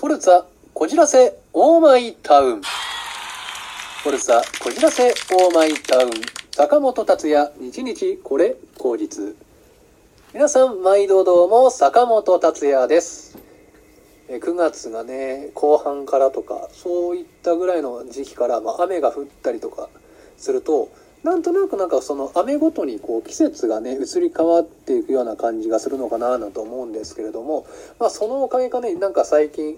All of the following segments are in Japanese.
フォルツァ、こじらせ、オーマイタウン。フォルツァ、こじらせ、オーマイタウン。坂本達也、日々これ、口実。皆さん、毎度どうも、坂本達也です。え9月がね、後半からとか、そういったぐらいの時期から、まあ、雨が降ったりとかすると、なんとなくなんかその雨ごとにこう季節がね移り変わっていくような感じがするのかななんて思うんですけれども、まあ、そのおかげかねなんか最近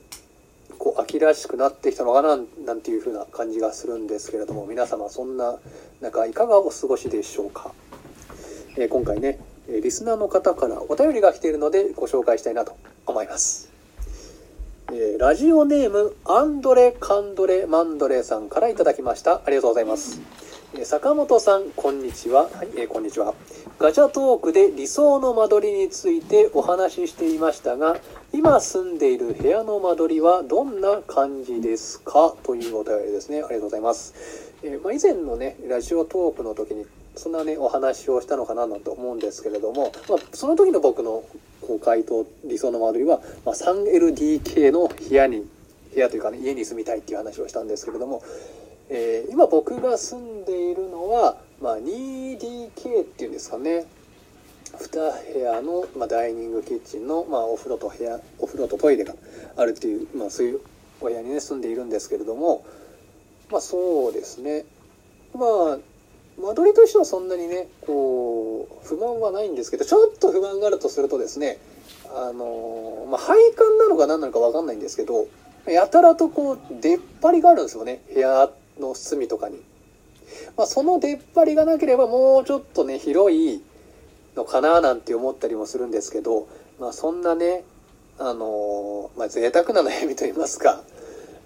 こう秋らしくなってきたのかななんていう風な感じがするんですけれども皆様そんな中いかがお過ごしでしょうか、えー今回ねえリスナーの方からお便りが来ているのでご紹介したいなと思います、えーラジオネームアンドレ・カンドレ・マンドレさんからいただきました。ありがとうございます。坂本さんこんにちは。はい、えーこんにちは。ガチャトークで理想の間取りについてお話ししていましたが今住んでいる部屋の間取りはどんな感じですか？というお便りですね。ありがとうございます、えーまあ、以前のねラジオトークの時にそんなねお話をしたのかななんて思うんですけれども、まあ、その時の僕のこう回答理想の間取りは、まあ、3LDK の部屋に部屋というかね家に住みたいっていう話をしたんですけれどもえー今僕が住んでいるのは、まあ、2DK っていうんですかね。2部屋の、まあ、ダイニングキッチンの、まあ、お風呂と部屋お風呂とトイレがあるっていう、まあ、そういうお部屋にね住んでいるんですけれどもまあそうですね。まあ間取りとしてはそんなにねこう不満はないんですけどちょっと不満があるとするとですねあのまあ配管なのか何なのか分かんないんですけどやたらとこう出っ張りがあるんですよね。部屋の隅とかに、まあ、その出っ張りがなければもうちょっとね広いのかななんて思ったりもするんですけど、まあ、そんなねあのまあ贅沢な悩みと言いますか、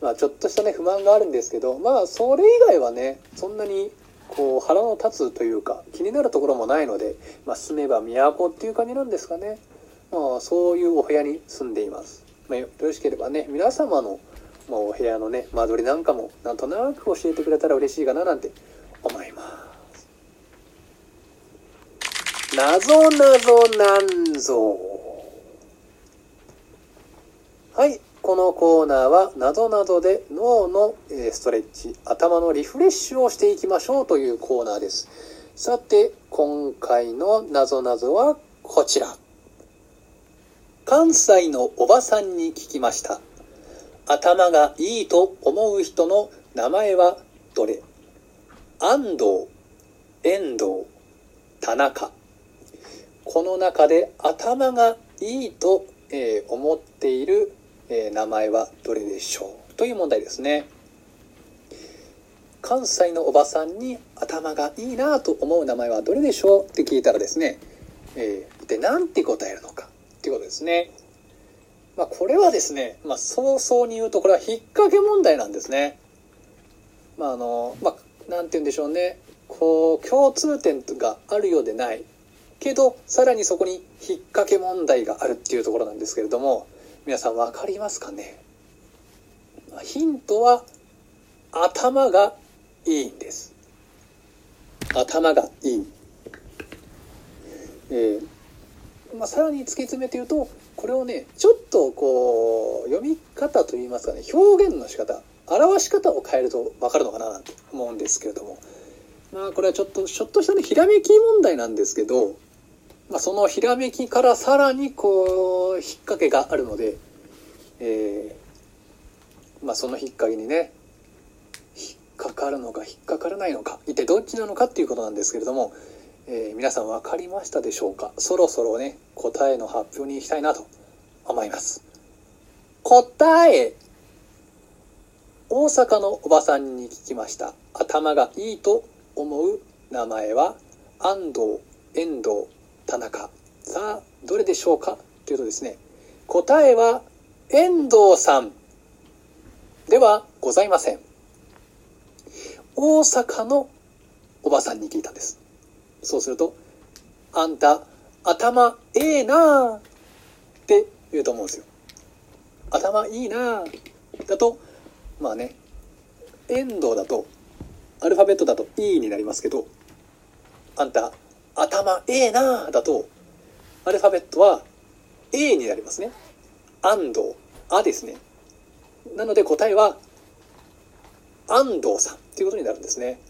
まあ、ちょっとしたね不満があるんですけどまあそれ以外はねそんなにこう腹の立つというか気になるところもないので、まあ、住めば都っていう感じなんですかね、まあ、そういうお部屋に住んでいます、まあ、よろしければね皆様の、まあ、お部屋のね間取りなんかもなんとなく教えてくれたら嬉しいかななんて思います。謎謎なんぞはいこのコーナーはなぞなぞで脳のストレッチ頭のリフレッシュをしていきましょうというコーナーです。さて今回のなぞなぞはこちら。関西のおばさんに聞きました。頭がいいと思う人の名前はどれ？安藤遠藤田中。この中で頭がいいと、えー思っている、えー名前はどれでしょう？という問題ですね。関西のおばさんに頭がいいなと思う名前はどれでしょう？って聞いたらですね、えーで何て答えるのかっていうことですね。まあこれはですね、まあ早々に言うとこれは引っ掛け問題なんですね。まああのまあなんて言うんでしょうね。こう共通点があるようでない。けどさらにそこに引っ掛け問題があるっていうところなんですけれども皆さん分かりますかね？まあヒントは頭がいいんです。頭がいい、えーまあ、さらに突き詰めて言うとこれをねちょっとこう読み方といいますかね表現の仕方表し方を変えると分かるのかなと思うんですけれども。まあこれはちょっとちょっとしたねひらめき問題なんですけど、まあ、そのひらめきからさらにこう引っ掛けがあるので、えーまあ、その引っ掛けにね引っかかるのか引っかからないのか一体どっちなのかっていうことなんですけれども、えー皆さん分かりましたでしょうか？そろそろね答えの発表に行きたいなと思います。答え。大阪のおばさんに聞きました。頭がいいと思う名前は安藤遠藤田中。さあどれでしょうか？というとですね答えは遠藤さん。ではございません。大阪のおばさんに聞いたんです。そうすると「あんた頭ええなあ」って言うと思うんですよ。頭いいなあだとまあね遠藤だとアルファベットだと「E」になりますけどあんた頭ええなあだとアルファベットは A になりますね。安藤あですね。なので答えは、安藤さんっていうことになるんですね。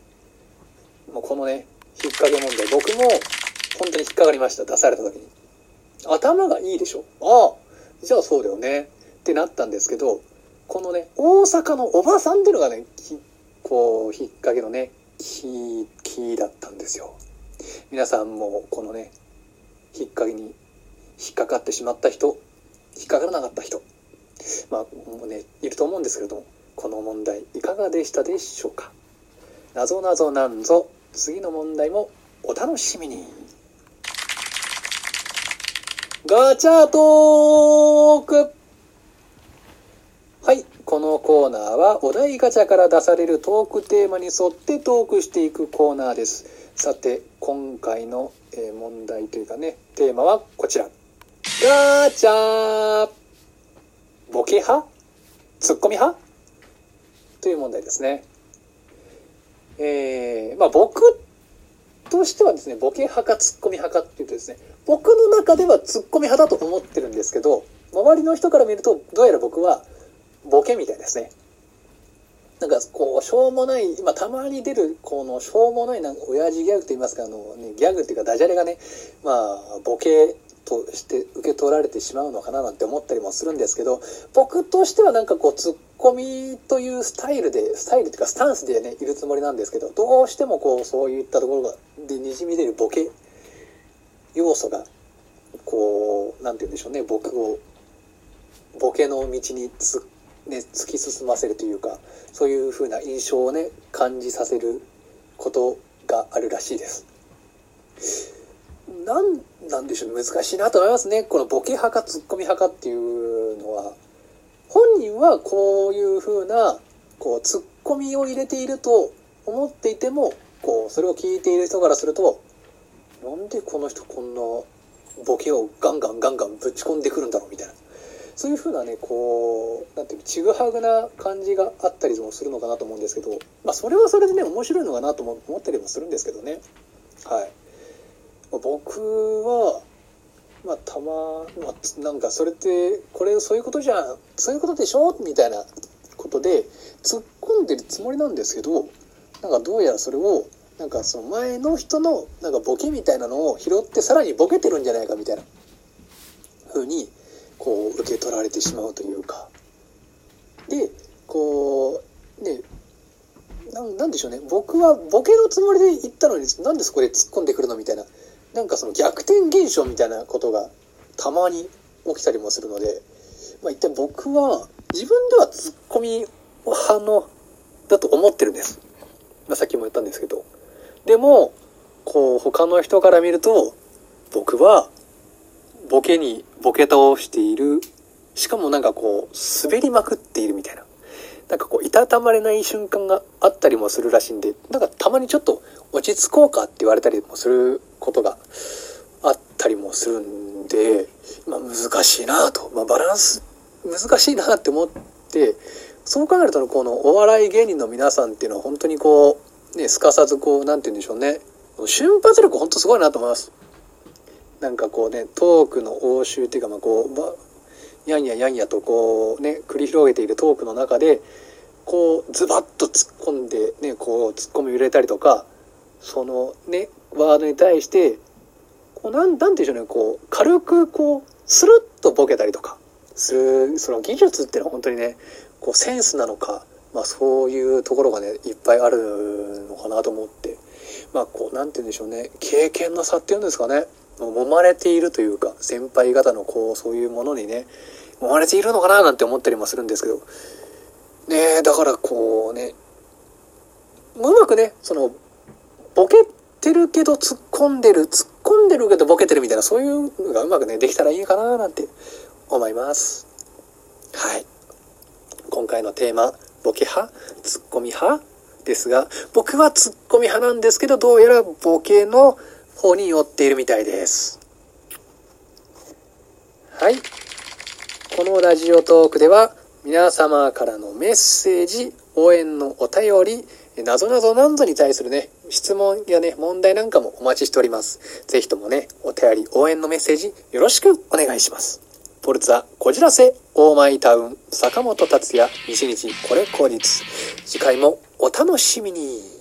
もうこのね、引っ掛け問題、僕も本当に引っかかりました。出された時に。頭がいいでしょ？ああ、じゃあそうだよね。ってなったんですけど、このね、大阪のおばさんっていうのがね、こう、引っ掛けのね、キー、キーだったんですよ。皆さんもこのね、引っ掛けに引っかかってしまった人、引っかからなかった人、まあ、もうね、いると思うんですけれども、この問題いかがでしたでしょうか？なぞなぞなんぞ、次の問題もお楽しみに。ガチャトークはい、このコーナーはお題ガチャから出されるトークテーマに沿ってトークしていくコーナーです。さて、今回の、問題というかね、テーマはこちら。ガチャボケ派？ツッコミ派？という問題ですね。えー、まあ僕としてはですね、ボケ派かツッコミ派かっていうとですね、僕の中ではツッコミ派だと思ってるんですけど、周りの人から見ると、どうやら僕はボケみたいですね。なんかこう、しょうもない、今たまに出る、このしょうもないなんか親父ギャグと言いますか、あのね、ギャグっていうかダジャレがね、まあ、ボケとして受け取られてしまうのかななんて思ったりもするんですけど、僕としてはなんかこう、ツッコミというスタイルで、スタイルっていうかスタンスでね、いるつもりなんですけど、どうしてもこう、そういったところが、で、滲み出るボケ要素が、こう、なんて言うんでしょうね、僕を、ボケの道に突っね、突き進ませるというか、そういう風な印象をね、感じさせることがあるらしいです。なん、なんでしょうね、難しいなと思いますね。このボケ派かツッコミ派かっていうのは、本人はこういう風な、こう、ツッコミを入れていると思っていても、こう、それを聞いている人からすると、なんでこの人こんなボケをガンガンガンガンぶち込んでくるんだろうみたいな。そういうふうなね、こう、なんていうちぐはぐな感じがあったりもするのかなと思うんですけど、まあ、それはそれでね、面白いのかなとも思ったりもするんですけどね。はい。僕は、まあ、たま、まあ、なんかそれって、これそういうことじゃん、そういうことでしょ？みたいなことで、突っ込んでるつもりなんですけど、なんかどうやらそれを、なんかその前の人のなんかボケみたいなのを拾ってさらにボケてるんじゃないかみたいな風にこう受け取られてしまうというか。でこうねなんでしょうね。僕はボケのつもりで言ったのになんでそこで突っ込んでくるの？みたいな。なんかその逆転現象みたいなことがたまに起きたりもするので、まあ、一体僕は自分ではツッコミ派のだと思ってるんです、まあ、さっきも言ったんですけど。でもこう他の人から見ると僕はボケにボケ倒している、しかもなんかこう、滑りまくっているみたいな。なんかこう、いたたまれない瞬間があったりもするらしいんで、なんかたまにちょっと落ち着こうかって言われたりもすることがあったりもするんで、まあ難しいなと。まあバランス、難しいなって思って、そう考えるとこのお笑い芸人の皆さんっていうのは本当にこう、ね、すかさずこう、なんて言うんでしょうね。瞬発力本当すごいなと思います。なんかこうね、トークの応酬っていうか、まあこう、やんややんやとこうね、繰り広げているトークの中で、こう、ズバッと突っ込んで、ね、こう、突っ込み入れたりとか、そのね、ワードに対して、こう、なん、なんていうんでしょうね、こう、軽くこう、スルッとボケたりとか、する、その技術っていうのは本当にね、こう、センスなのか、まあそういうところがね、いっぱいあるのかなと思って、まあこう、なんて言うんでしょうね、経験の差っていうんですかね。揉まれているというか、先輩方のこう、そういうものにね、揉まれているのかななんて思ったりもするんですけど、ねえだからこうね、うまくね、その、ボケてるけど突っ込んでる、突っ込んでるけどボケてるみたいな、そういうのがうまくね、できたらいいかななんて思います。はい。今回のテーマ、ボケ派ツッコミ派ですが、僕はツッコミ派なんですけど、どうやらボケの方に寄っているみたいです。はい。このラジオトークでは皆様からのメッセージ、応援のお便り、なぞなぞなんぞに対するね、質問やね、問題なんかもお待ちしております。ぜひともね、お便り、応援のメッセージよろしくお願いします。フォルツァ、こじらせ、オーマイタウン、坂本達也、日日これ後日。次回もお楽しみに。